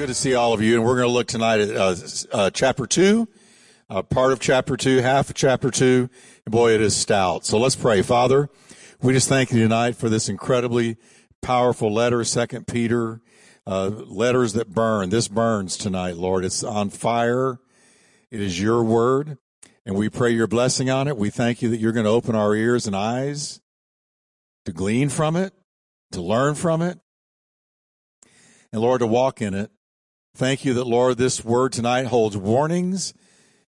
good to see all of you. And we're going to look tonight at uh, uh, chapter 2, uh, part of chapter 2, half of chapter 2. And boy, it is stout. So let's pray. Father, we just thank you tonight for this incredibly powerful letter, Second Peter, uh, letters that burn. This burns tonight, Lord. It's on fire. It is your word. And we pray your blessing on it. We thank you that you're going to open our ears and eyes to glean from it, to learn from it, and Lord, to walk in it. Thank you that, Lord, this word tonight holds warnings.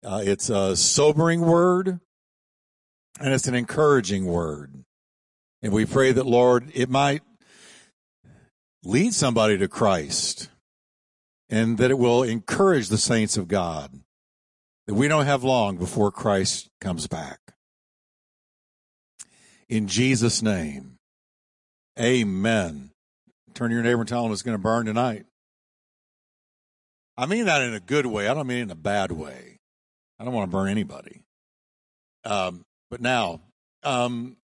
Uh, it's a sobering word and it's an encouraging word. And we pray that, Lord, it might lead somebody to Christ and that it will encourage the saints of God that we don't have long before Christ comes back. In Jesus' name, amen. Turn to your neighbor and tell him it's going to burn tonight. I mean that in a good way. I don't mean it in a bad way. I don't want to burn anybody. Um, but now, um,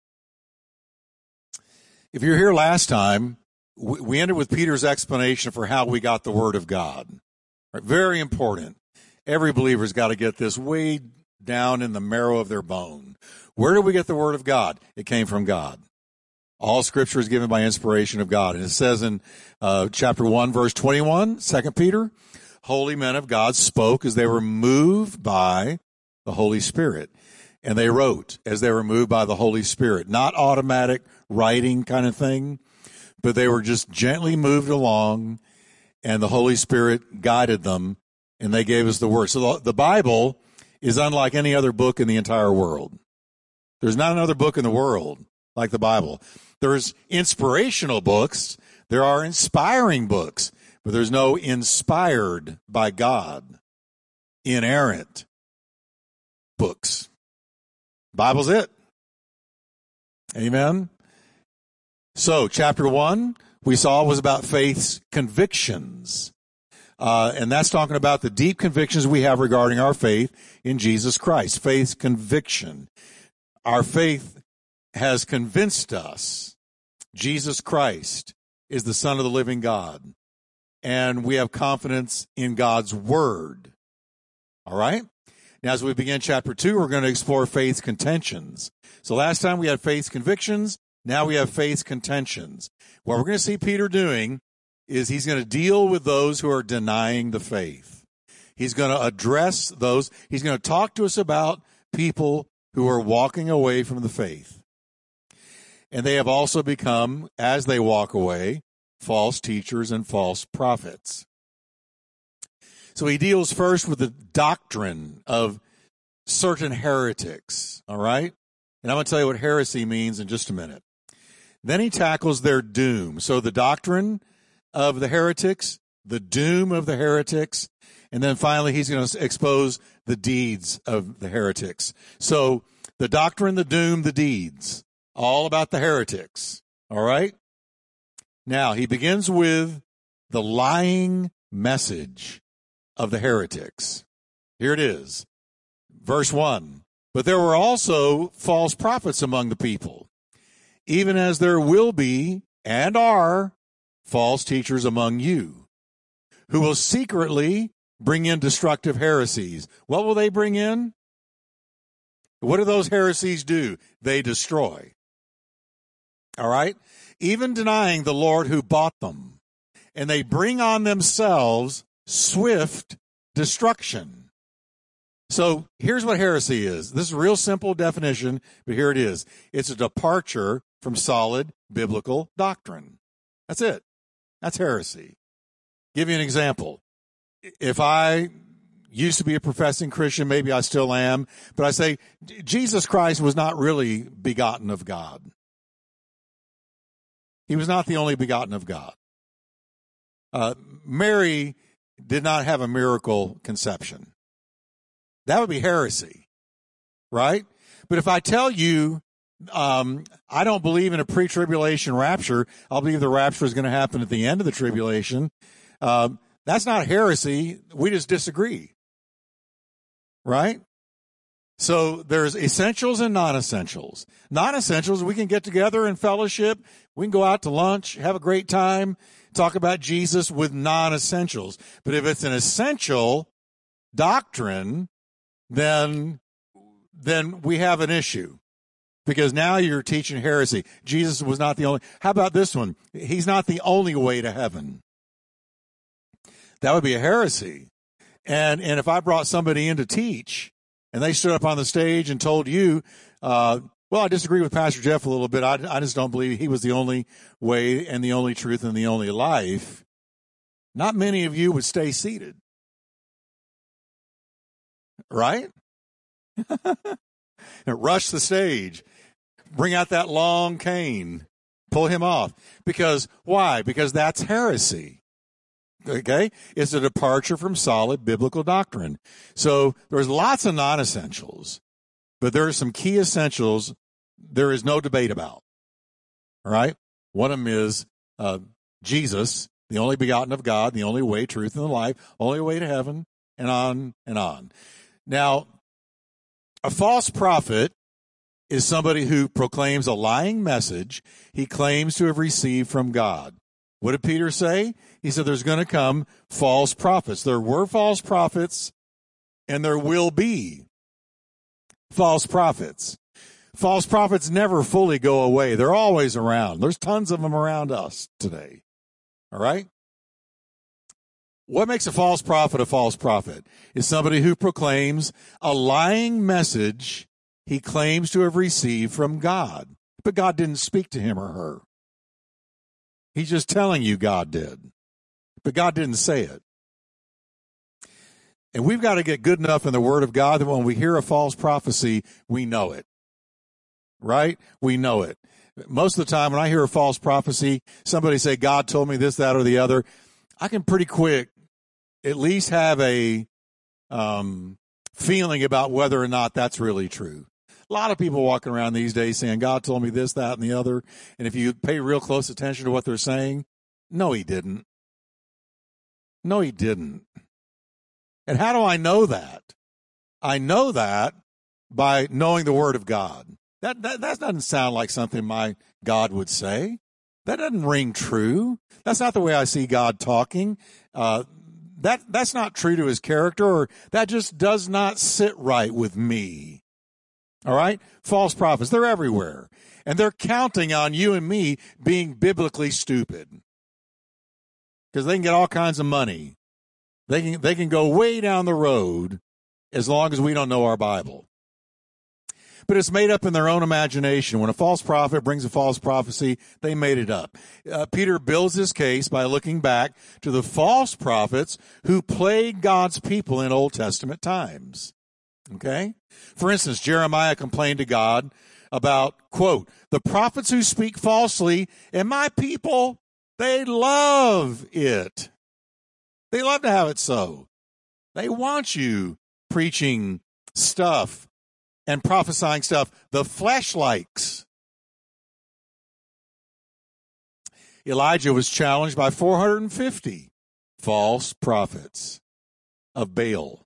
if you're here last time, we, we ended with Peter's explanation for how we got the Word of God. Right? Very important. Every believer's got to get this way down in the marrow of their bone. Where did we get the Word of God? It came from God. All scripture is given by inspiration of God. And it says in uh, chapter 1, verse 21, 2 Peter, holy men of God spoke as they were moved by the Holy Spirit. And they wrote as they were moved by the Holy Spirit. Not automatic writing kind of thing, but they were just gently moved along and the Holy Spirit guided them and they gave us the word. So the, Bible is unlike any other book in the entire world. There's not another book in the world like the Bible. There's inspirational books. There are inspiring books, there's no inspired by God, inerrant books. Bible's it. Amen. So, chapter one, we saw was about faith's convictions. Uh, and that's talking about the deep convictions we have regarding our faith in Jesus Christ. Faith's conviction. Our faith has convinced us Jesus Christ is the Son of the living God. And we have confidence in God's Word. All right? Now, as we begin chapter two, we're going to explore faith's contentions. So last time we had faith's convictions. Now we have faith's contentions. What we're going to see Peter doing is he's going to deal with those who are denying the faith. He's going to address those. He's going to talk to us about people who are walking away from the faith. And they have also become, as they walk away, false teachers and false prophets. So he deals first with the doctrine of certain heretics. All right. And I'm going to tell you what heresy means in just a minute. Then he tackles their doom. So the doctrine of the heretics, the doom of the heretics, and then finally he's going to expose the deeds of the heretics. So the doctrine, the doom, the deeds all about the heretics. All right. Now he begins with the lying message of the heretics. Here it is. Verse one. But there were also false prophets among the people, even as there will be and are false teachers among you who will secretly bring in destructive heresies. What will they bring in? What do those heresies do? They destroy. All right. Even denying the Lord who bought them. And they bring on themselves swift destruction. So here's what heresy is. This is a real simple definition, but here it is. It's a departure from solid biblical doctrine. That's it. That's heresy. Give you an example. If I used to be a professing Christian, maybe I still am, but I say Jesus Christ was not really begotten of God. He was not the only begotten of God. Uh, Mary did not have a miracle conception. That would be heresy, right? But if I tell you, um, I don't believe in a pre-tribulation rapture, I'll believe the rapture is going to happen at the end of the tribulation. Um, that's not heresy. We just disagree, right? So there's essentials and non-essentials. Non-essentials, we can get together in fellowship. We can go out to lunch, have a great time, talk about Jesus with non-essentials. But if it's an essential doctrine, then, then we have an issue because now you're teaching heresy. Jesus was not the only. How about this one? He's not the only way to heaven. That would be a heresy. And, and if I brought somebody in to teach and they stood up on the stage and told you, uh, well, I disagree with Pastor Jeff a little bit. I, I just don't believe he was the only way and the only truth and the only life. Not many of you would stay seated. Right? Rush the stage. Bring out that long cane. Pull him off. Because why? Because that's heresy. Okay? It's a departure from solid biblical doctrine. So there's lots of non-essentials, but there are some key essentials there is no debate about. All right? One of them is uh, Jesus, the only begotten of God, the only way, truth, and life, only way to heaven, and on and on. Now, a false prophet is somebody who proclaims a lying message he claims to have received from God. What did Peter say? He said there's going to come false prophets. There were false prophets and there will be false prophets. False prophets never fully go away. They're always around. There's tons of them around us today. All right? What makes a false prophet a false prophet? Is somebody who proclaims a lying message he claims to have received from God, but God didn't speak to him or her. He's just telling you God did, but God didn't say it. And we've got to get good enough in the Word of God that when we hear a false prophecy, we know it. Right? We know it. Most of the time when I hear a false prophecy, somebody say, God told me this, that, or the other, I can pretty quick at least have a um, feeling about whether or not that's really true. A lot of people walking around these days saying, God told me this, that, and the other. And if you pay real close attention to what they're saying, no, he didn't. No, he didn't. And how do I know that? I know that by knowing the word of God. That, that, that doesn't sound like something my God would say. That doesn't ring true. That's not the way I see God talking. Uh, that, that's not true to his character or that just does not sit right with me. All right? False prophets, they're everywhere. And they're counting on you and me being biblically stupid. Because they can get all kinds of money. They can, they can go way down the road as long as we don't know our Bible. But it's made up in their own imagination. When a false prophet brings a false prophecy, they made it up. Uh, Peter builds his case by looking back to the false prophets who plagued God's people in Old Testament times. Okay? For instance, Jeremiah complained to God about, quote, the prophets who speak falsely and my people, they love it. They love to have it so. They want you preaching stuff and prophesying stuff the flesh likes. Elijah was challenged by 450 false prophets of Baal.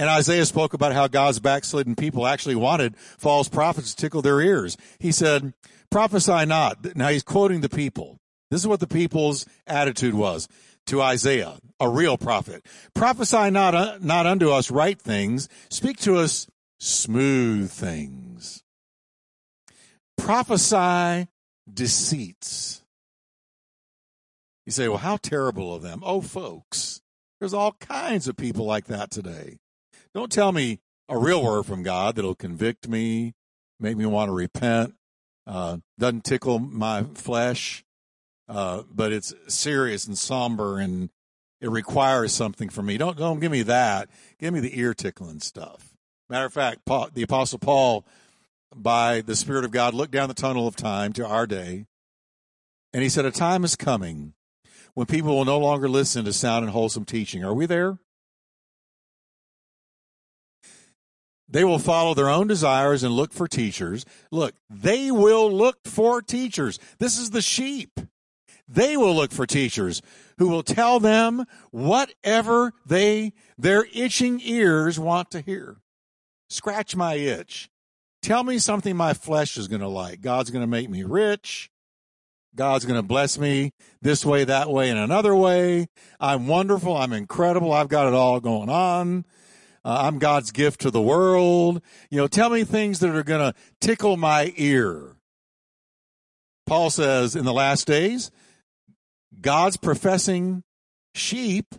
And Isaiah spoke about how God's backslidden people actually wanted false prophets to tickle their ears. He said, prophesy not. Now he's quoting the people. This is what the people's attitude was to Isaiah, a real prophet. Prophesy not, uh, not unto us right things. Speak to us smooth things. Prophesy deceits. You say, well, how terrible of them. Oh, folks, there's all kinds of people like that today. Don't tell me a real word from God that'll convict me, make me want to repent, uh, doesn't tickle my flesh, uh, but it's serious and somber and it requires something from me. Don't, don't give me that. Give me the ear tickling stuff. Matter of fact, Paul, the apostle Paul, by the Spirit of God, looked down the tunnel of time to our day and he said, a time is coming when people will no longer listen to sound and wholesome teaching. Are we there? They will follow their own desires and look for teachers. Look, they will look for teachers. This is the sheep. They will look for teachers who will tell them whatever they, their itching ears want to hear. Scratch my itch. Tell me something my flesh is going to like. God's going to make me rich. God's going to bless me this way, that way, and another way. I'm wonderful. I'm incredible. I've got it all going on. Uh, I'm God's gift to the world. You know, tell me things that are going to tickle my ear. Paul says in the last days, God's professing sheep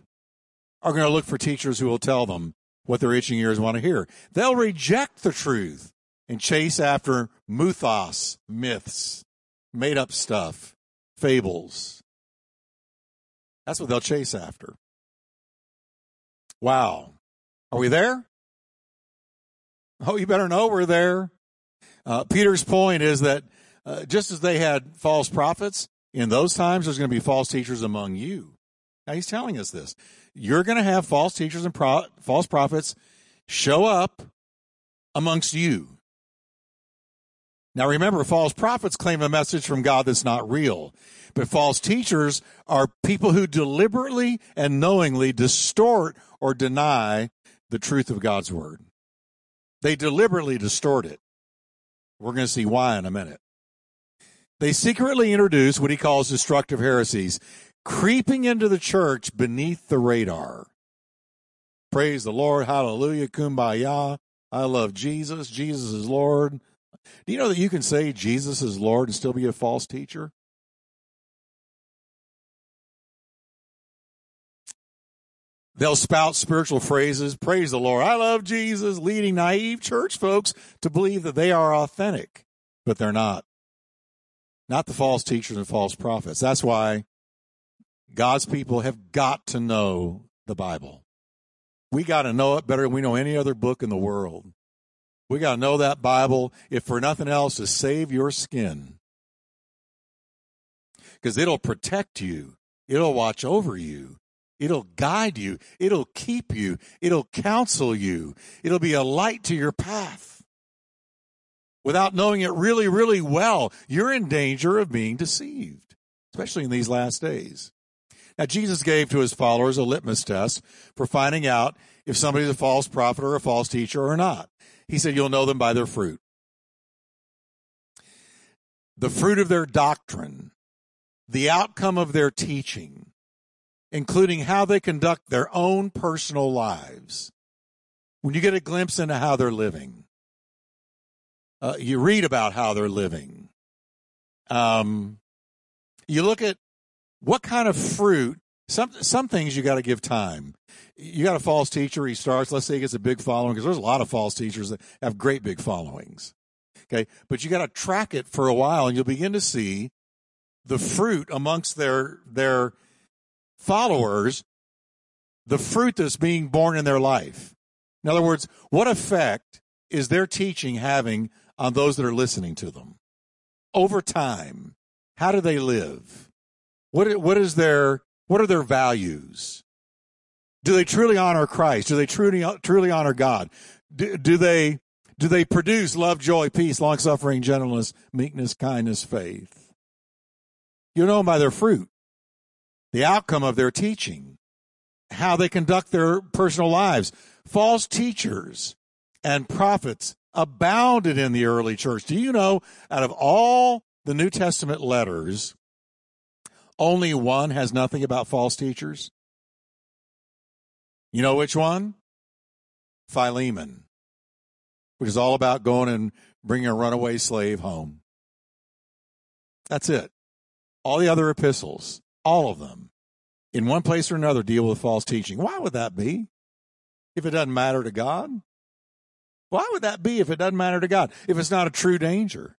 are going to look for teachers who will tell them what their itching ears want to hear. They'll reject the truth and chase after muthos, myths, made up stuff, fables. That's what they'll chase after. Wow. Are we there? Oh, you better know we're there. Uh, Peter's point is that uh, just as they had false prophets, in those times there's going to be false teachers among you. Now he's telling us this. You're going to have false teachers and pro- false prophets show up amongst you. Now remember, false prophets claim a message from God that's not real. But false teachers are people who deliberately and knowingly distort or deny the truth of God's word. They deliberately distort it. We're going to see why in a minute. They secretly introduce what he calls destructive heresies, creeping into the church beneath the radar. Praise the Lord. Hallelujah. Kumbaya. I love Jesus. Jesus is Lord. Do you know that you can say Jesus is Lord and still be a false teacher? They'll spout spiritual phrases, praise the Lord, I love Jesus, leading naive church folks to believe that they are authentic, but they're not. Not the false teachers and false prophets. That's why God's people have got to know the Bible. We got to know it better than we know any other book in the world. We got to know that Bible, if for nothing else, to save your skin. Because it'll protect you, it'll watch over you, it'll guide you, it'll keep you, it'll counsel you, it'll be a light to your path. Without knowing it really, really well, you're in danger of being deceived, especially in these last days. Now, Jesus gave to his followers a litmus test for finding out if somebody's a false prophet or a false teacher or not. He said, You'll know them by their fruit. The fruit of their doctrine, the outcome of their teaching, including how they conduct their own personal lives. When you get a glimpse into how they're living, uh, you read about how they're living. Um, you look at what kind of fruit. Some some things you got to give time you got a false teacher, he starts, let's say he gets a big following, because there's a lot of false teachers that have great big followings. Okay. But you got to track it for a while and you'll begin to see the fruit amongst their, their followers, the fruit that's being born in their life. In other words, what effect is their teaching having on those that are listening to them? Over time, how do they live? What, what is their, what are their values? Do they truly honor Christ? Do they truly truly honor God? Do, do they do they produce love, joy, peace, long suffering, gentleness, meekness, kindness, faith? You know them by their fruit, the outcome of their teaching, how they conduct their personal lives. False teachers and prophets abounded in the early church. Do you know out of all the New Testament letters, only one has nothing about false teachers? You know which one? Philemon, which is all about going and bringing a runaway slave home. That's it. All the other epistles, all of them, in one place or another, deal with false teaching. Why would that be? If it doesn't matter to God? Why would that be if it doesn't matter to God? If it's not a true danger?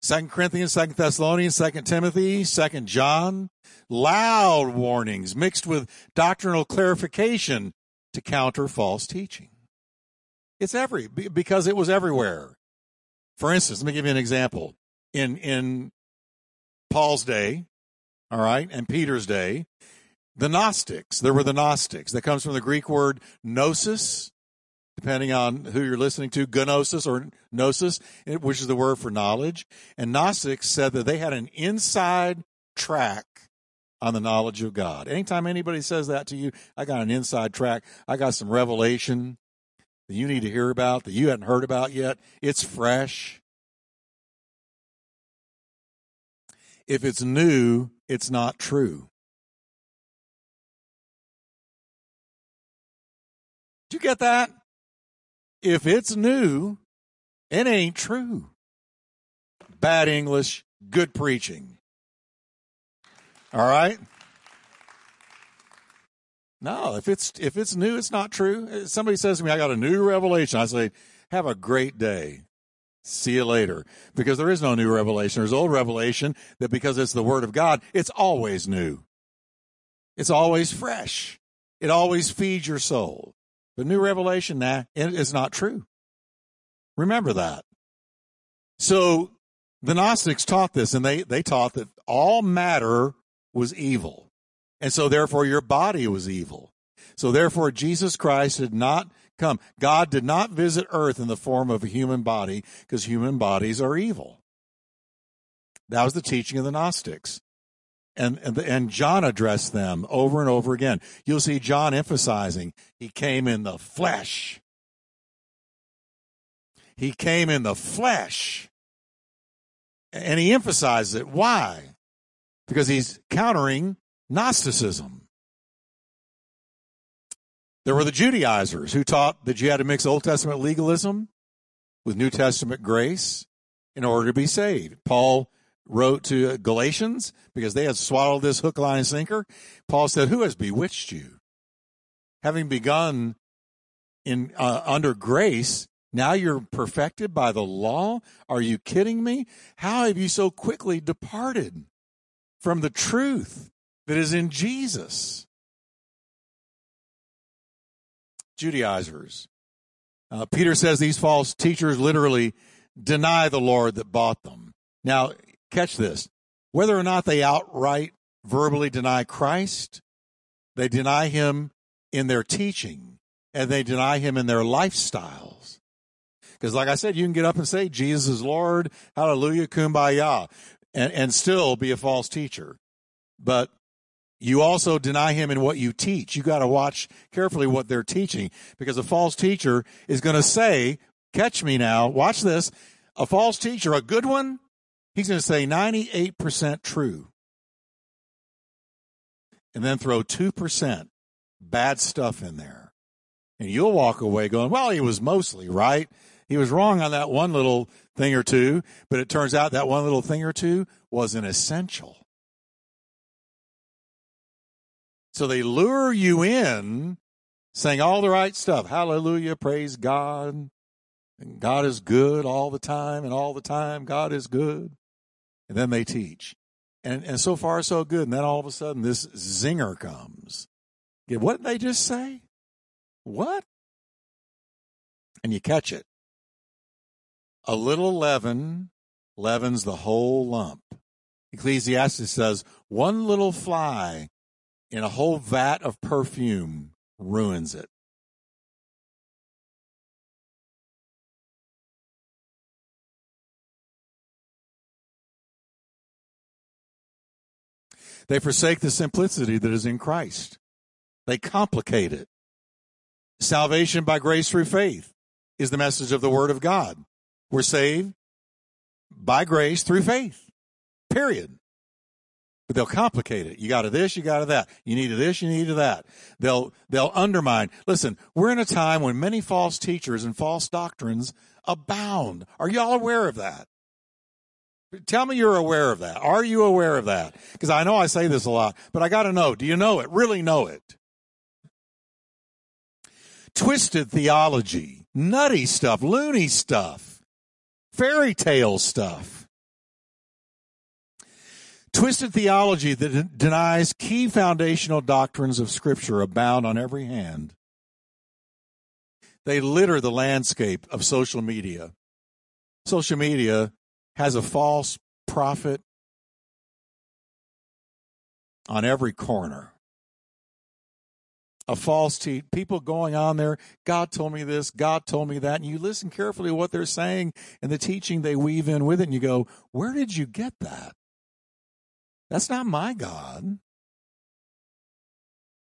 Second Corinthians, Second Thessalonians, Second Timothy, Second John, loud warnings mixed with doctrinal clarification to counter false teaching. It's every because it was everywhere. For instance, let me give you an example. In in Paul's day, all right, and Peter's day, the Gnostics. There were the Gnostics. That comes from the Greek word gnosis, depending on who you're listening to, gnosis or gnosis, which is the word for knowledge. And Gnostics said that they had an inside track on the knowledge of God. Anytime anybody says that to you, I got an inside track. I got some revelation that you need to hear about that you hadn't heard about yet. It's fresh. If it's new, it's not true. Did you get that? If it's new, it ain't true. Bad English, good preaching. All right? No, if it's if it's new, it's not true. Uh, somebody says to me, I got a new revelation. I say, have a great day. See you later. Because there is no new revelation. There's old revelation that because it's the word of God, it's always new. It's always fresh. It always feeds your soul. The new revelation, nah, it's not true. Remember that. So the Gnostics taught this and they, they taught that all matter was evil. And so therefore your body was evil. So therefore Jesus Christ did not come. God did not visit earth in the form of a human body because human bodies are evil. That was the teaching of the Gnostics. And, and, and John addressed them over and over again. You'll see John emphasizing he came in the flesh. He came in the flesh. And he emphasizes it. Why? Because he's countering Gnosticism. There were the Judaizers who taught that you had to mix Old Testament legalism with New Testament grace in order to be saved. Paul wrote to Galatians because they had swallowed this hook, line, and sinker. Paul said, Who has bewitched you? Having begun in uh, under grace, now you're perfected by the law? Are you kidding me? How have you so quickly departed from the truth that is in Jesus? Judaizers. Uh, Peter says these false teachers literally deny the Lord that bought them. Now, catch this. Whether or not they outright verbally deny Christ, they deny him in their teaching and they deny him in their lifestyles. Because like I said, you can get up and say Jesus is Lord, hallelujah, kumbaya, and, and still be a false teacher. But you also deny him in what you teach. You got to watch carefully what they're teaching because a false teacher is going to say, catch me now, watch this. A false teacher, a good one, he's going to say 98% true. And then throw 2% bad stuff in there. And you'll walk away going, well, he was mostly right. He was wrong on that one little thing or two, but it turns out that one little thing or two was an essential. So they lure you in saying all the right stuff. Hallelujah, praise God. And God is good all the time, and all the time God is good. And then they teach. And, and so far, so good. And then all of a sudden, this zinger comes. Yeah, what did they just say? What? And you catch it. A little leaven leavens the whole lump. Ecclesiastes says, one little fly in a whole vat of perfume ruins it. They forsake the simplicity that is in Christ. They complicate it. Salvation by grace through faith is the message of the Word of God. We're saved by grace through faith. Period. But they'll complicate it. You got to this, you got to that. You need to this, you need to that. They'll, they'll undermine. Listen, we're in a time when many false teachers and false doctrines abound. Are y'all aware of that? Tell me you're aware of that. Are you aware of that? Because I know I say this a lot, but I got to know. Do you know it? Really know it? Twisted theology, nutty stuff, loony stuff, fairy tale stuff Twisted theology that denies key foundational doctrines of Scripture abound on every hand. They litter the landscape of social media. Social media has a false prophet on every corner. A false te- people going on there. God told me this. God told me that. And you listen carefully to what they're saying and the teaching they weave in with it. And you go, where did you get that? That's not my God.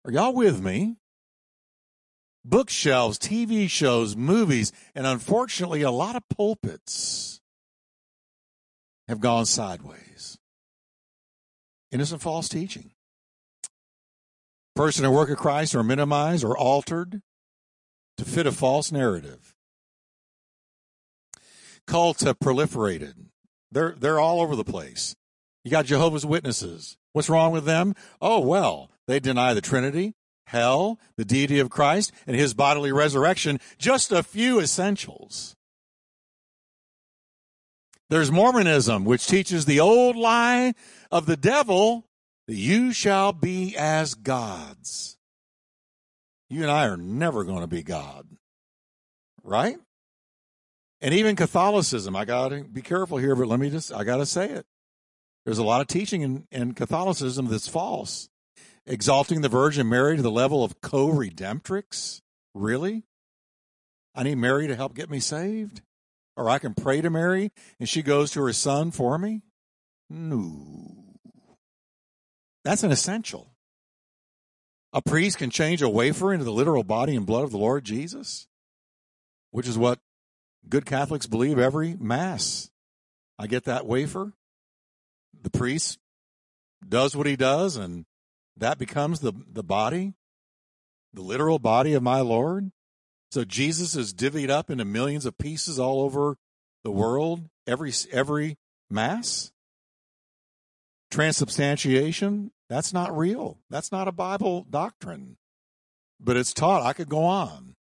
Are y'all with me? Bookshelves, TV shows, movies, and unfortunately a lot of pulpits have gone sideways. Innocent false teaching. Person and work of Christ are minimized or altered to fit a false narrative. Cults have proliferated. They're, they're all over the place. You got Jehovah's Witnesses. What's wrong with them? Oh, well, they deny the Trinity, hell, the deity of Christ, and his bodily resurrection. Just a few essentials. There's Mormonism, which teaches the old lie of the devil that you shall be as gods. You and I are never going to be God. Right? And even Catholicism, I got to be careful here, but let me just, I got to say it. There's a lot of teaching in, in Catholicism that's false. Exalting the Virgin Mary to the level of co redemptrix? Really? I need Mary to help get me saved? Or I can pray to Mary and she goes to her son for me? No. That's an essential. A priest can change a wafer into the literal body and blood of the Lord Jesus, which is what good Catholics believe every Mass. I get that wafer. The priest does what he does, and that becomes the, the body, the literal body of my Lord. So Jesus is divvied up into millions of pieces all over the world, every, every Mass. Transubstantiation, that's not real. That's not a Bible doctrine. But it's taught. I could go on.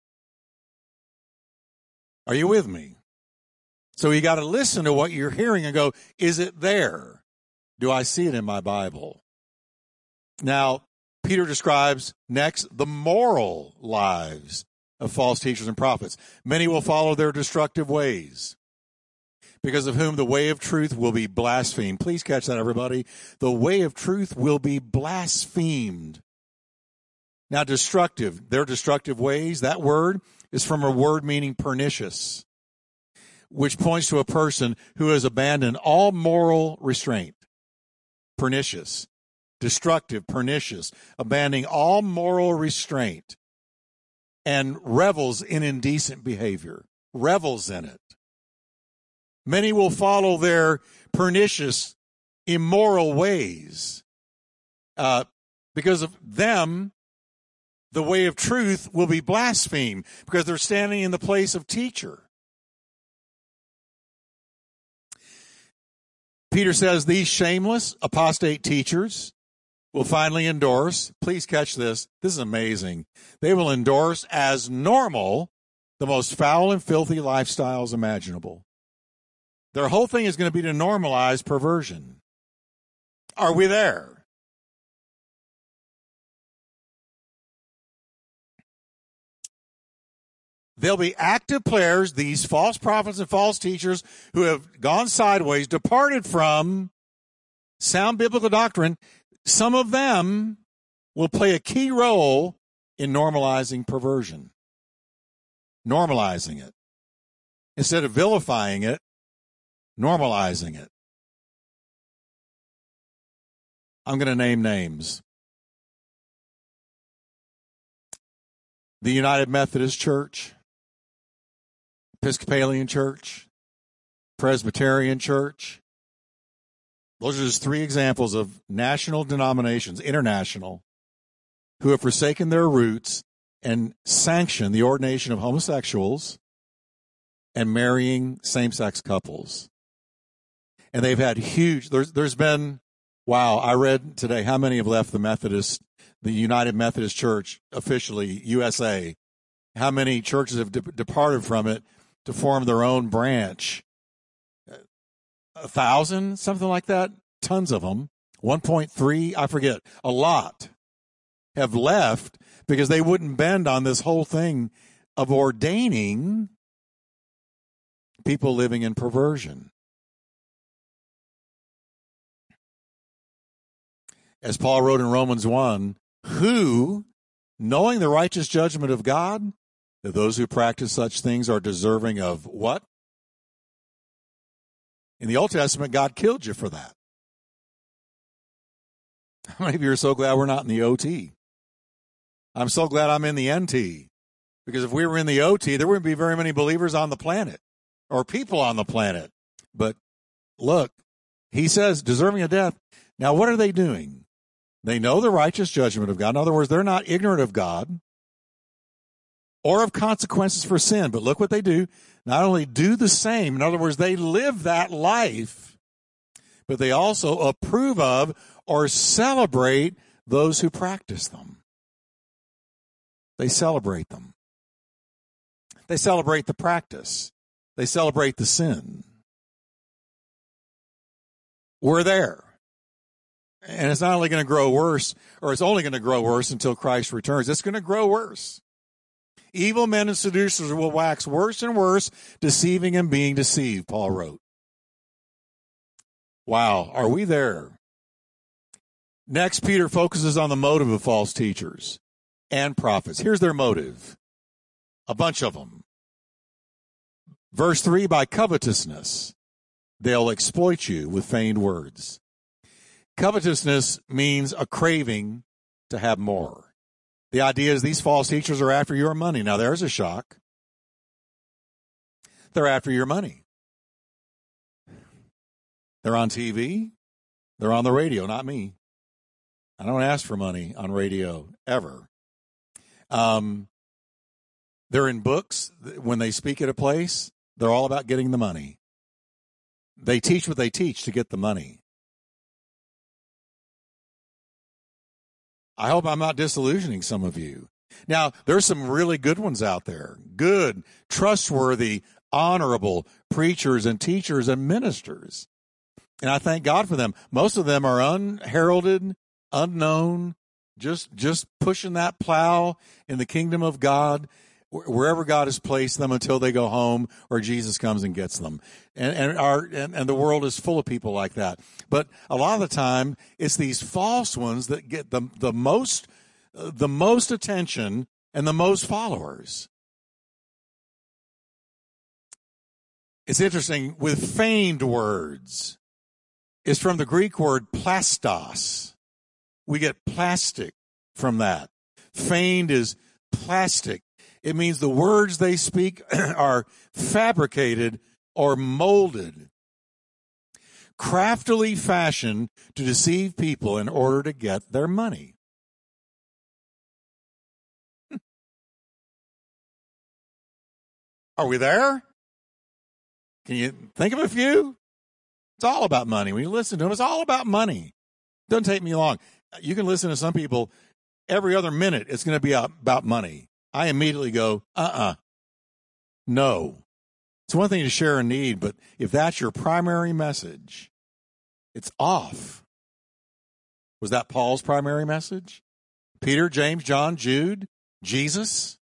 Are you with me? So you got to listen to what you're hearing and go, is it there? Do I see it in my Bible? Now, Peter describes next the moral lives of false teachers and prophets. Many will follow their destructive ways because of whom the way of truth will be blasphemed. Please catch that, everybody. The way of truth will be blasphemed. Now, destructive, their destructive ways, that word is from a word meaning pernicious, which points to a person who has abandoned all moral restraint. Pernicious, destructive, pernicious, abandoning all moral restraint and revels in indecent behavior, revels in it. Many will follow their pernicious, immoral ways. Uh, because of them, the way of truth will be blasphemed because they're standing in the place of teacher. Peter says these shameless apostate teachers will finally endorse, please catch this, this is amazing. They will endorse as normal the most foul and filthy lifestyles imaginable. Their whole thing is going to be to normalize perversion. Are we there? They'll be active players, these false prophets and false teachers who have gone sideways, departed from sound biblical doctrine. Some of them will play a key role in normalizing perversion, normalizing it. Instead of vilifying it, normalizing it. I'm going to name names. The United Methodist Church, Episcopalian Church, Presbyterian Church. Those are just three examples of national denominations, international, who have forsaken their roots and sanctioned the ordination of homosexuals and marrying same sex couples and they've had huge. There's there's been wow. I read today how many have left the Methodist, the United Methodist Church officially USA. How many churches have de- departed from it to form their own branch? A thousand, something like that. Tons of them. 1.3, I forget. A lot have left because they wouldn't bend on this whole thing of ordaining people living in perversion. as Paul wrote in Romans 1, who, knowing the righteous judgment of God, those who practice such things are deserving of what? In the Old Testament, God killed you for that. How many of you are so glad we're not in the OT? I'm so glad I'm in the NT because if we were in the OT, there wouldn't be very many believers on the planet or people on the planet. But look, he says, deserving of death. Now, what are they doing? They know the righteous judgment of God. In other words, they're not ignorant of God or of consequences for sin. But look what they do. Not only do the same, in other words, they live that life, but they also approve of or celebrate those who practice them. They celebrate them. They celebrate the practice. They celebrate the sin. We're there. And it's not only going to grow worse, or it's only going to grow worse until Christ returns. It's going to grow worse. Evil men and seducers will wax worse and worse, deceiving and being deceived, Paul wrote. Wow, are we there? Next, Peter focuses on the motive of false teachers and prophets. Here's their motive. A bunch of them. Verse 3 by covetousness, they'll exploit you with feigned words. Covetousness means a craving to have more. The idea is these false teachers are after your money. Now, there's a shock. They're after your money. They're on TV. They're on the radio, not me. I don't ask for money on radio ever. Um, they're in books. When they speak at a place, they're all about getting the money. They teach what they teach to get the money. I hope I'm not disillusioning some of you. Now, there's some really good ones out there. Good, trustworthy, honorable preachers and teachers and ministers. And I thank God for them. Most of them are unheralded, unknown, just just pushing that plow in the kingdom of God wherever God has placed them until they go home or Jesus comes and gets them. And, and our, and, and, the world is full of people like that. But a lot of the time, it's these false ones that get the, the most, the most attention and the most followers. It's interesting with feigned words. It's from the Greek word plastos. We get plastic from that. Feigned is plastic. It means the words they speak are fabricated or molded, craftily fashioned to deceive people in order to get their money. Hmm. Are we there? Can you think of a few? It's all about money. When you listen to them, it's all about money. Doesn't take me long. You can listen to some people every other minute. It's going to be about money. I immediately go, uh uh-uh. uh no. It's one thing to share a need, but if that's your primary message, it's off. Was that Paul's primary message? Peter, James, John, Jude, Jesus?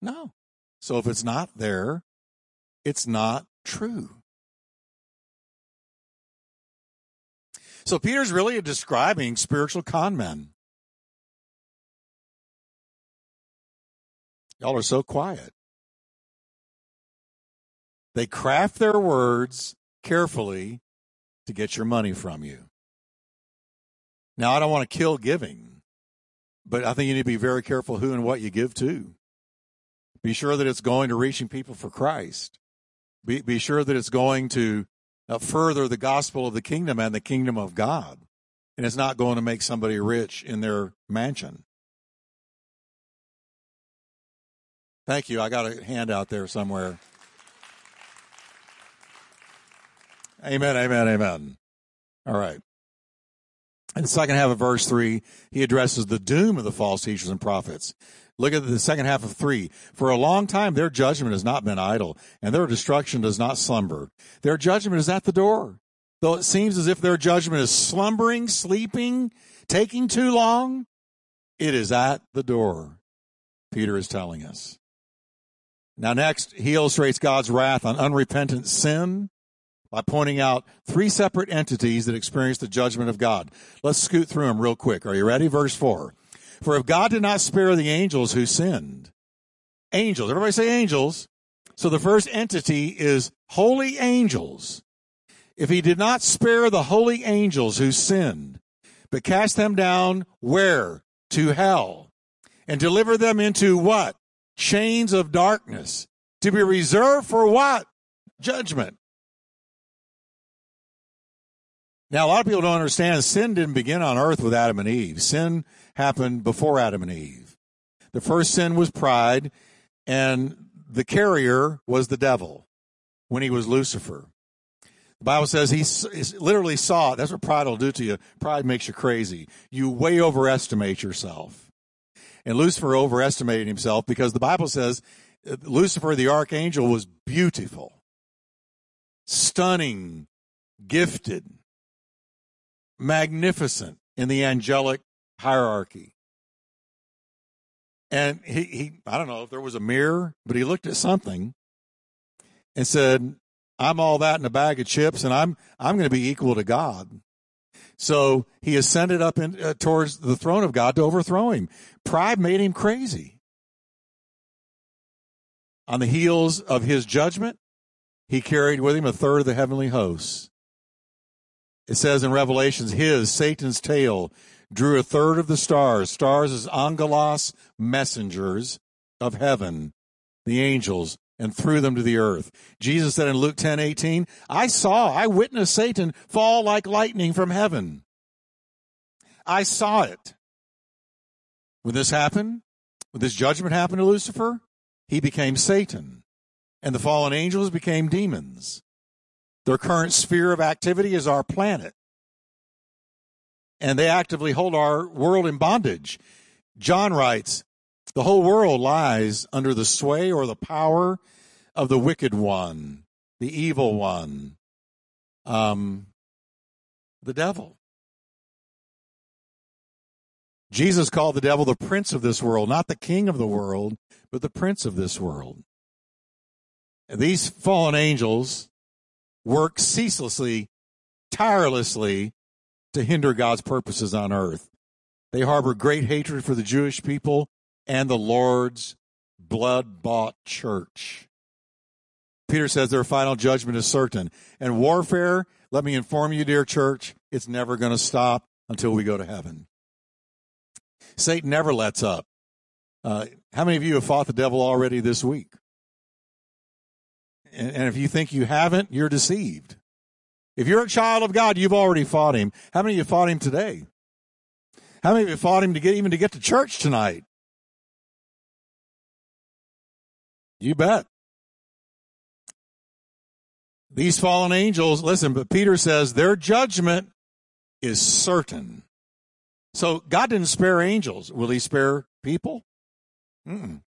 No. So if it's not there, it's not true. So Peter's really describing spiritual con men. Y'all are so quiet. They craft their words carefully to get your money from you. Now, I don't want to kill giving, but I think you need to be very careful who and what you give to. Be sure that it's going to reaching people for Christ. Be, be sure that it's going to uh, further the gospel of the kingdom and the kingdom of God. And it's not going to make somebody rich in their mansion. Thank you. I got a hand out there somewhere. Amen, amen, amen. All right. In the second half of verse 3, he addresses the doom of the false teachers and prophets. Look at the second half of 3. For a long time, their judgment has not been idle, and their destruction does not slumber. Their judgment is at the door. Though it seems as if their judgment is slumbering, sleeping, taking too long, it is at the door, Peter is telling us. Now, next, he illustrates God's wrath on unrepentant sin by pointing out three separate entities that experience the judgment of God. Let's scoot through them real quick. Are you ready? Verse 4. For if God did not spare the angels who sinned, angels, everybody say angels. So the first entity is holy angels. If he did not spare the holy angels who sinned, but cast them down where? To hell and deliver them into what? Chains of darkness to be reserved for what? Judgment. Now, a lot of people don't understand sin didn't begin on earth with Adam and Eve. Sin happened before Adam and Eve. The first sin was pride, and the carrier was the devil when he was Lucifer. The Bible says he literally saw it. That's what pride will do to you. Pride makes you crazy. You way overestimate yourself. And Lucifer overestimated himself because the Bible says uh, Lucifer, the archangel, was beautiful, stunning, gifted, magnificent in the angelic hierarchy. And he, he, I don't know if there was a mirror, but he looked at something and said, I'm all that in a bag of chips and I'm, I'm going to be equal to God. So he ascended up in, uh, towards the throne of God to overthrow him. Pride made him crazy. On the heels of his judgment, he carried with him a third of the heavenly hosts. It says in Revelations, his, Satan's tail, drew a third of the stars. Stars as angelos, messengers of heaven, the angels, and threw them to the earth. Jesus said in Luke 10, 18, I saw, I witnessed Satan fall like lightning from heaven. I saw it. When this happened, when this judgment happened to Lucifer, he became Satan, and the fallen angels became demons. Their current sphere of activity is our planet. And they actively hold our world in bondage. John writes, the whole world lies under the sway or the power of the wicked one, the evil one, um, the devil. Jesus called the devil the prince of this world, not the king of the world, but the prince of this world. And these fallen angels work ceaselessly, tirelessly to hinder God's purposes on earth. They harbor great hatred for the Jewish people and the Lord's blood bought church. Peter says their final judgment is certain. And warfare, let me inform you, dear church, it's never going to stop until we go to heaven. Satan never lets up. Uh, how many of you have fought the devil already this week? And, and if you think you haven't, you're deceived. If you're a child of God, you've already fought him. How many of you fought him today? How many of you fought him to get even to get to church tonight? You bet. These fallen angels, listen, but Peter says their judgment is certain. So God didn't spare angels. Will he spare people? Mm-mm.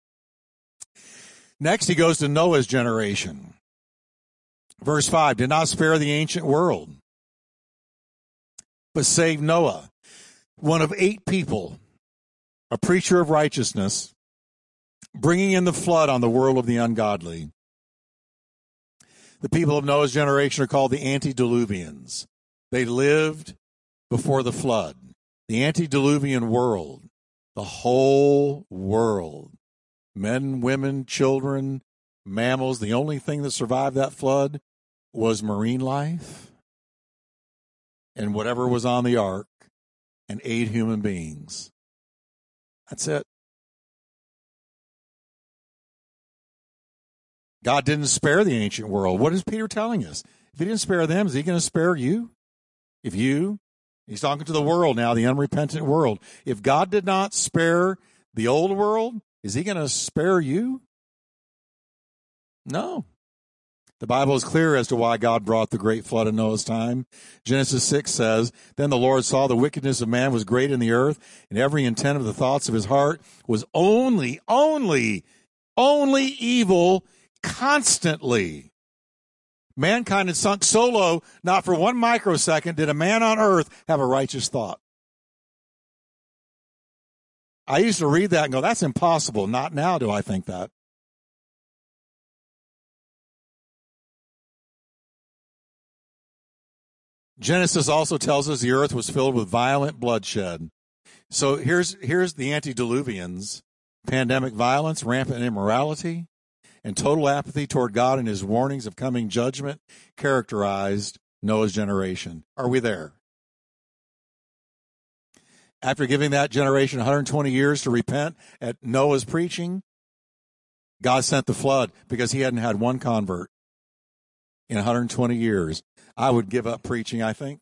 Next, he goes to Noah's generation. Verse 5 did not spare the ancient world, but saved Noah, one of eight people, a preacher of righteousness, bringing in the flood on the world of the ungodly. The people of Noah's generation are called the antediluvians. They lived before the flood. The antediluvian world, the whole world, men, women, children, mammals, the only thing that survived that flood was marine life and whatever was on the ark and eight human beings. That's it. God didn't spare the ancient world. What is Peter telling us? If he didn't spare them, is he going to spare you? If you, he's talking to the world now, the unrepentant world. If God did not spare the old world, is he going to spare you? No. The Bible is clear as to why God brought the great flood in Noah's time. Genesis 6 says, Then the Lord saw the wickedness of man was great in the earth, and every intent of the thoughts of his heart was only, only, only evil constantly. Mankind had sunk so low, not for one microsecond did a man on earth have a righteous thought. I used to read that and go, that's impossible. Not now do I think that. Genesis also tells us the earth was filled with violent bloodshed. So here's here's the antediluvians: pandemic violence, rampant immorality, and total apathy toward God and His warnings of coming judgment characterized Noah's generation. Are we there? after giving that generation 120 years to repent at Noah's preaching, God sent the flood because he hadn't had one convert in 120 years. I would give up preaching, I think.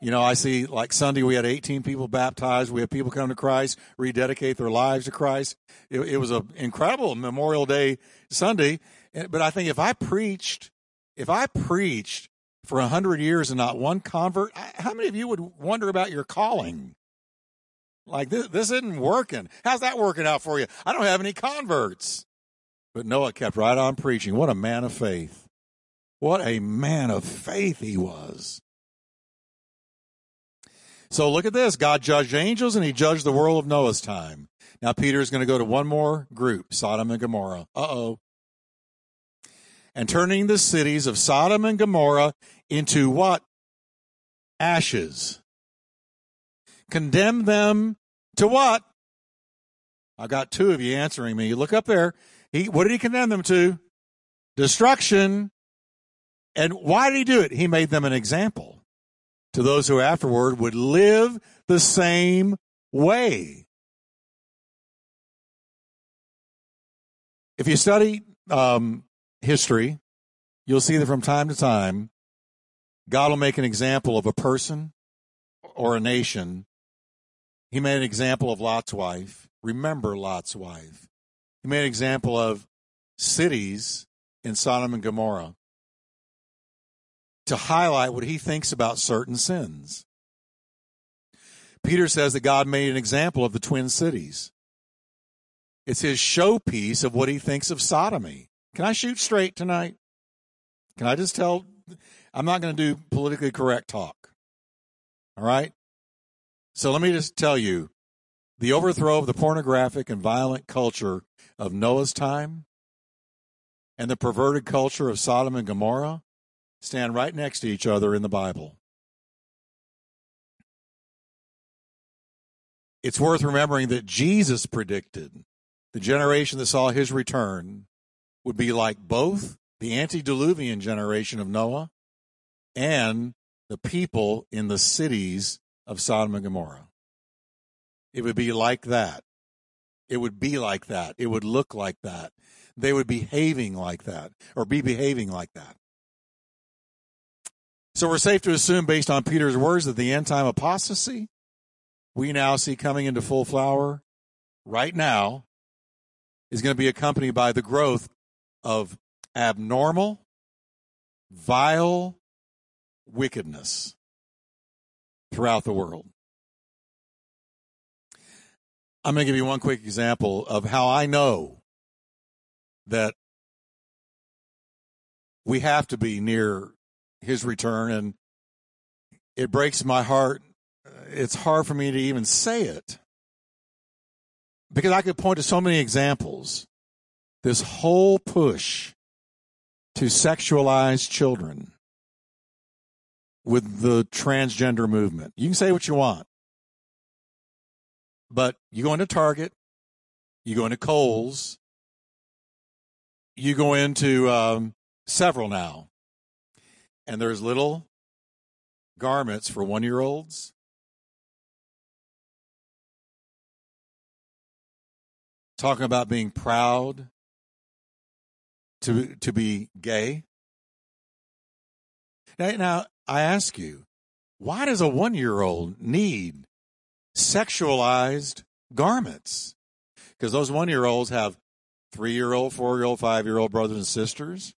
You know, I see like Sunday we had 18 people baptized. We had people come to Christ, rededicate their lives to Christ. It, it was an incredible Memorial Day Sunday. But I think if I preached, if I preached for a hundred years and not one convert, how many of you would wonder about your calling? Like this, this isn't working. How's that working out for you? I don't have any converts. But Noah kept right on preaching. What a man of faith. What a man of faith he was. So look at this. God judged angels and he judged the world of Noah's time. Now Peter is going to go to one more group, Sodom and Gomorrah. Uh oh. And turning the cities of Sodom and Gomorrah into what? Ashes. Condemn them to what? I got two of you answering me. Look up there. He, what did he condemn them to? Destruction. And why did he do it? He made them an example to those who afterward would live the same way. If you study um, history, you'll see that from time to time, God will make an example of a person or a nation. He made an example of Lot's wife. Remember Lot's wife. He made an example of cities in Sodom and Gomorrah to highlight what he thinks about certain sins. Peter says that God made an example of the twin cities. It's his showpiece of what he thinks of sodomy. Can I shoot straight tonight? Can I just tell? I'm not going to do politically correct talk. All right? So let me just tell you the overthrow of the pornographic and violent culture of Noah's time and the perverted culture of Sodom and Gomorrah stand right next to each other in the Bible. It's worth remembering that Jesus predicted the generation that saw his return would be like both the antediluvian generation of Noah and the people in the cities of Sodom and Gomorrah. It would be like that. It would be like that. It would look like that. They would be behaving like that or be behaving like that. So we're safe to assume, based on Peter's words, that the end time apostasy we now see coming into full flower right now is going to be accompanied by the growth of abnormal, vile wickedness throughout the world. I'm going to give you one quick example of how I know that we have to be near his return and it breaks my heart. It's hard for me to even say it because I could point to so many examples. This whole push to sexualize children with the transgender movement. You can say what you want, but you go into Target, you go into Kohl's, you go into um, several now, and there's little garments for one year olds. Talking about being proud to to be gay. Now, now I ask you, why does a one year old need sexualized garments? Because those one year olds have three year old, four year old, five year old brothers and sisters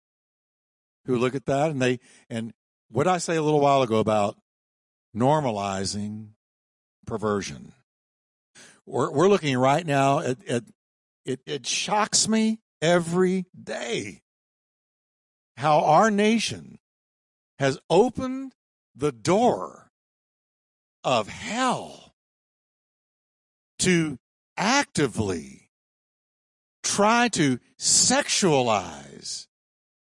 who look at that and they and what I say a little while ago about normalizing perversion. We're, we're looking right now at, at it, it shocks me every day how our nation has opened the door of hell to actively try to sexualize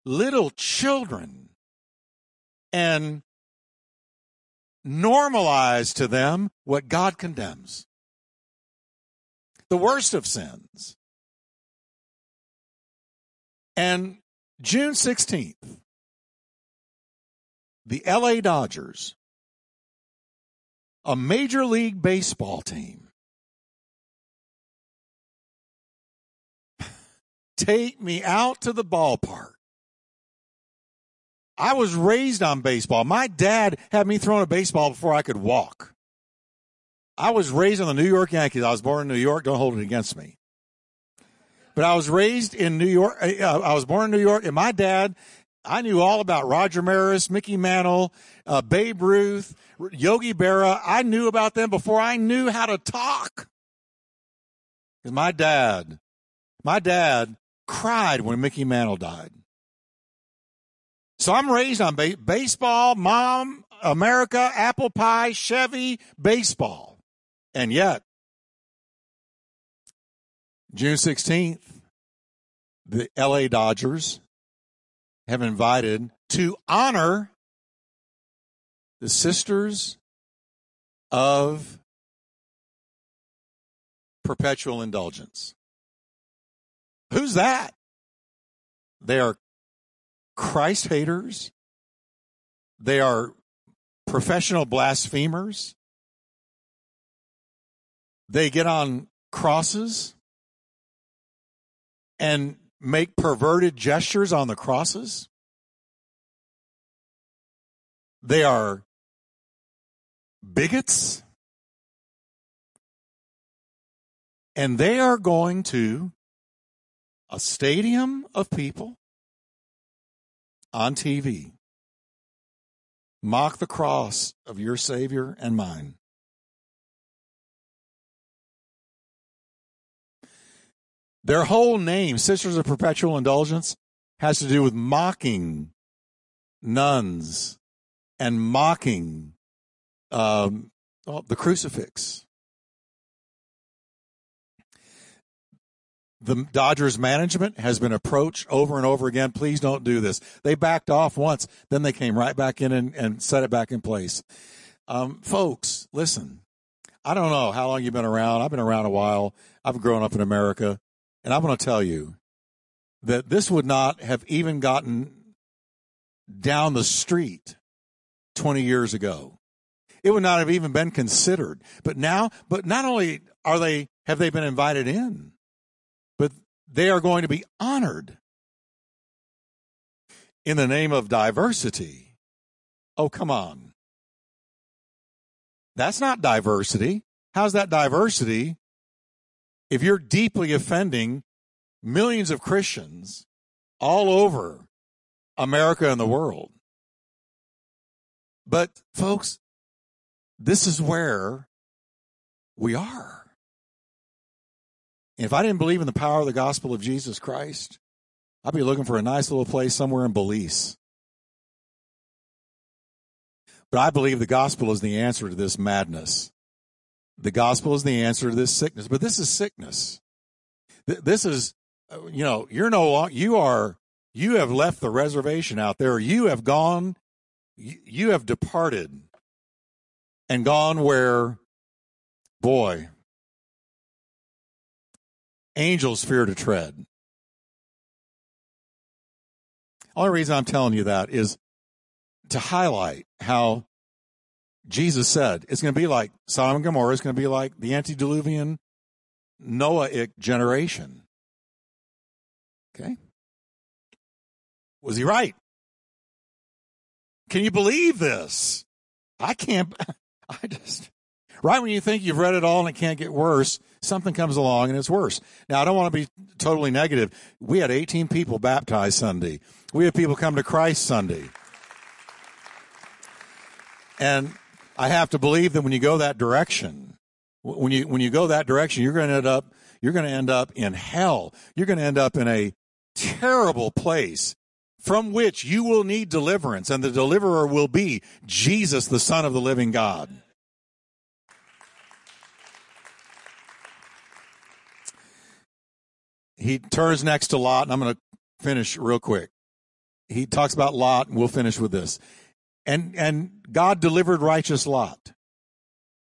little children and normalize to them what God condemns. The worst of sins. And June 16th, the LA Dodgers a major league baseball team. Take me out to the ballpark. I was raised on baseball. My dad had me throwing a baseball before I could walk. I was raised on the New York Yankees. I was born in New York. Don't hold it against me. But I was raised in New York. Uh, I was born in New York, and my dad, I knew all about Roger Maris, Mickey Mantle, uh, Babe Ruth, Yogi Berra. I knew about them before I knew how to talk. Because my dad, my dad cried when Mickey Mantle died. So I'm raised on ba- baseball, mom, America, apple pie, Chevy, baseball. And yet, June 16th, the LA Dodgers have invited to honor the sisters of perpetual indulgence. Who's that? They are Christ haters. They are professional blasphemers. They get on crosses and make perverted gestures on the crosses. They are bigots. And they are going to a stadium of people on TV mock the cross of your Savior and mine. Their whole name, Sisters of Perpetual Indulgence, has to do with mocking nuns and mocking um, the crucifix. The Dodgers management has been approached over and over again. Please don't do this. They backed off once, then they came right back in and, and set it back in place. Um, folks, listen. I don't know how long you've been around. I've been around a while. I've grown up in America. And I'm going to tell you that this would not have even gotten down the street 20 years ago. It would not have even been considered. But now, but not only are they, have they been invited in, they are going to be honored in the name of diversity. Oh, come on. That's not diversity. How's that diversity if you're deeply offending millions of Christians all over America and the world. But folks, this is where we are. If I didn't believe in the power of the gospel of Jesus Christ, I'd be looking for a nice little place somewhere in Belize. But I believe the gospel is the answer to this madness. The gospel is the answer to this sickness, but this is sickness. This is, uh, you know, you're no, longer, you are, you have left the reservation out there. You have gone, you have departed and gone where, boy, angels fear to tread. Only reason I'm telling you that is to highlight how Jesus said it's going to be like Sodom and Gomorrah. It's going to be like the antediluvian Noahic generation. Okay. Was he right? Can you believe this? I can't, I just, right when you think you've read it all and it can't get worse, something comes along and it's worse. Now, I don't want to be totally negative. We had 18 people baptized Sunday. We had people come to Christ Sunday. And I have to believe that when you go that direction, when you when you go that direction, you're going to end up you're going to end up in hell. You're going to end up in a terrible place from which you will need deliverance, and the deliverer will be Jesus, the Son of the living God. He turns next to Lot, and I'm going to finish real quick. He talks about Lot, and we'll finish with this. And, and God delivered righteous Lot.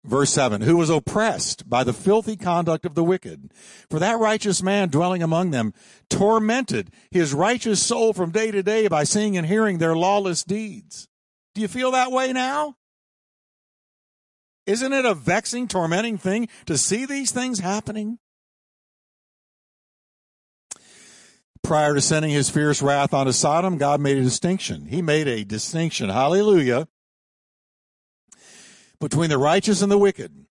Verse 7, who was oppressed by the filthy conduct of the wicked. For that righteous man dwelling among them tormented his righteous soul from day to day by seeing and hearing their lawless deeds. Do you feel that way now? Isn't it a vexing, tormenting thing to see these things happening? Prior to sending his fierce wrath onto Sodom, God made a distinction. He made a distinction, hallelujah, between the righteous and the wicked.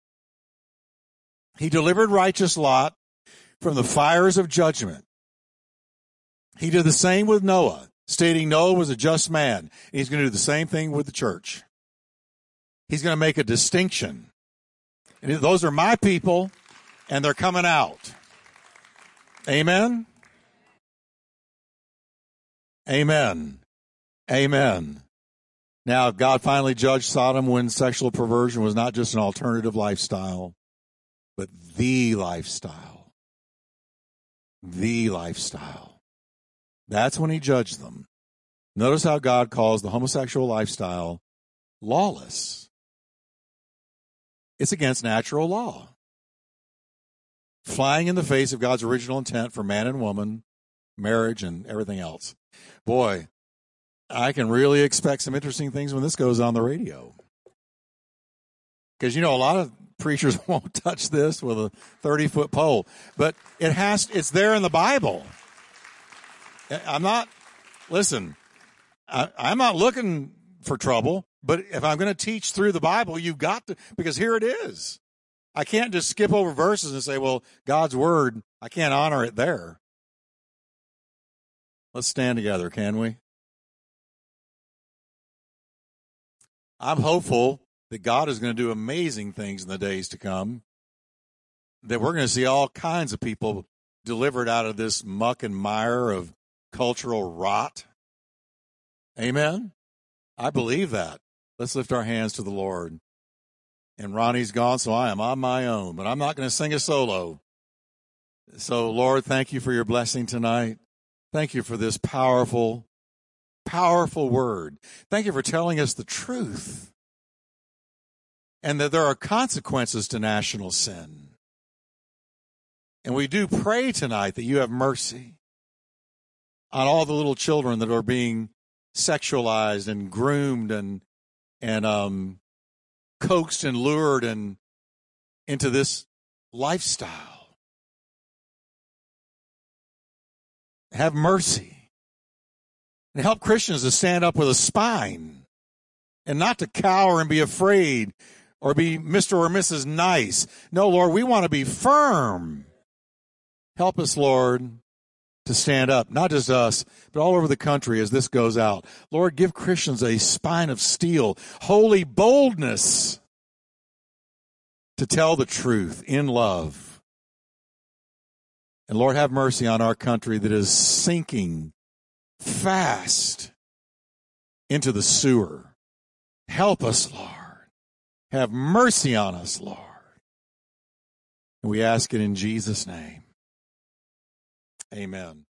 He delivered righteous Lot from the fires of judgment. He did the same with Noah, stating Noah was a just man. He's going to do the same thing with the church. He's going to make a distinction. And those are my people, and they're coming out. Amen. Amen. Amen. Now, if God finally judged Sodom when sexual perversion was not just an alternative lifestyle, but the lifestyle. The lifestyle. That's when he judged them. Notice how God calls the homosexual lifestyle lawless. It's against natural law. Flying in the face of God's original intent for man and woman, marriage, and everything else. Boy, I can really expect some interesting things when this goes on the radio. Because, you know, a lot of preachers won't touch this with a 30 foot pole, but it has, it's there in the Bible. I'm not, listen, I, I'm not looking for trouble, but if I'm going to teach through the Bible, you've got to, because here it is. I can't just skip over verses and say, well, God's word, I can't honor it there. Let's stand together, can we? I'm hopeful that God is going to do amazing things in the days to come. That we're going to see all kinds of people delivered out of this muck and mire of cultural rot. Amen. I believe that. Let's lift our hands to the Lord. And Ronnie's gone, so I am on my own, but I'm not going to sing a solo. So, Lord, thank you for your blessing tonight. Thank you for this powerful, powerful word. Thank you for telling us the truth and that there are consequences to national sin. And we do pray tonight that you have mercy on all the little children that are being sexualized and groomed and and um, coaxed and lured and into this lifestyle. Have mercy and help Christians to stand up with a spine and not to cower and be afraid or be Mr. or Mrs. Nice. No, Lord, we want to be firm. Help us, Lord, to stand up, not just us, but all over the country as this goes out. Lord, give Christians a spine of steel, holy boldness to tell the truth in love. And Lord, have mercy on our country that is sinking fast into the sewer. Help us, Lord. Have mercy on us, Lord. And we ask it in Jesus' name. Amen.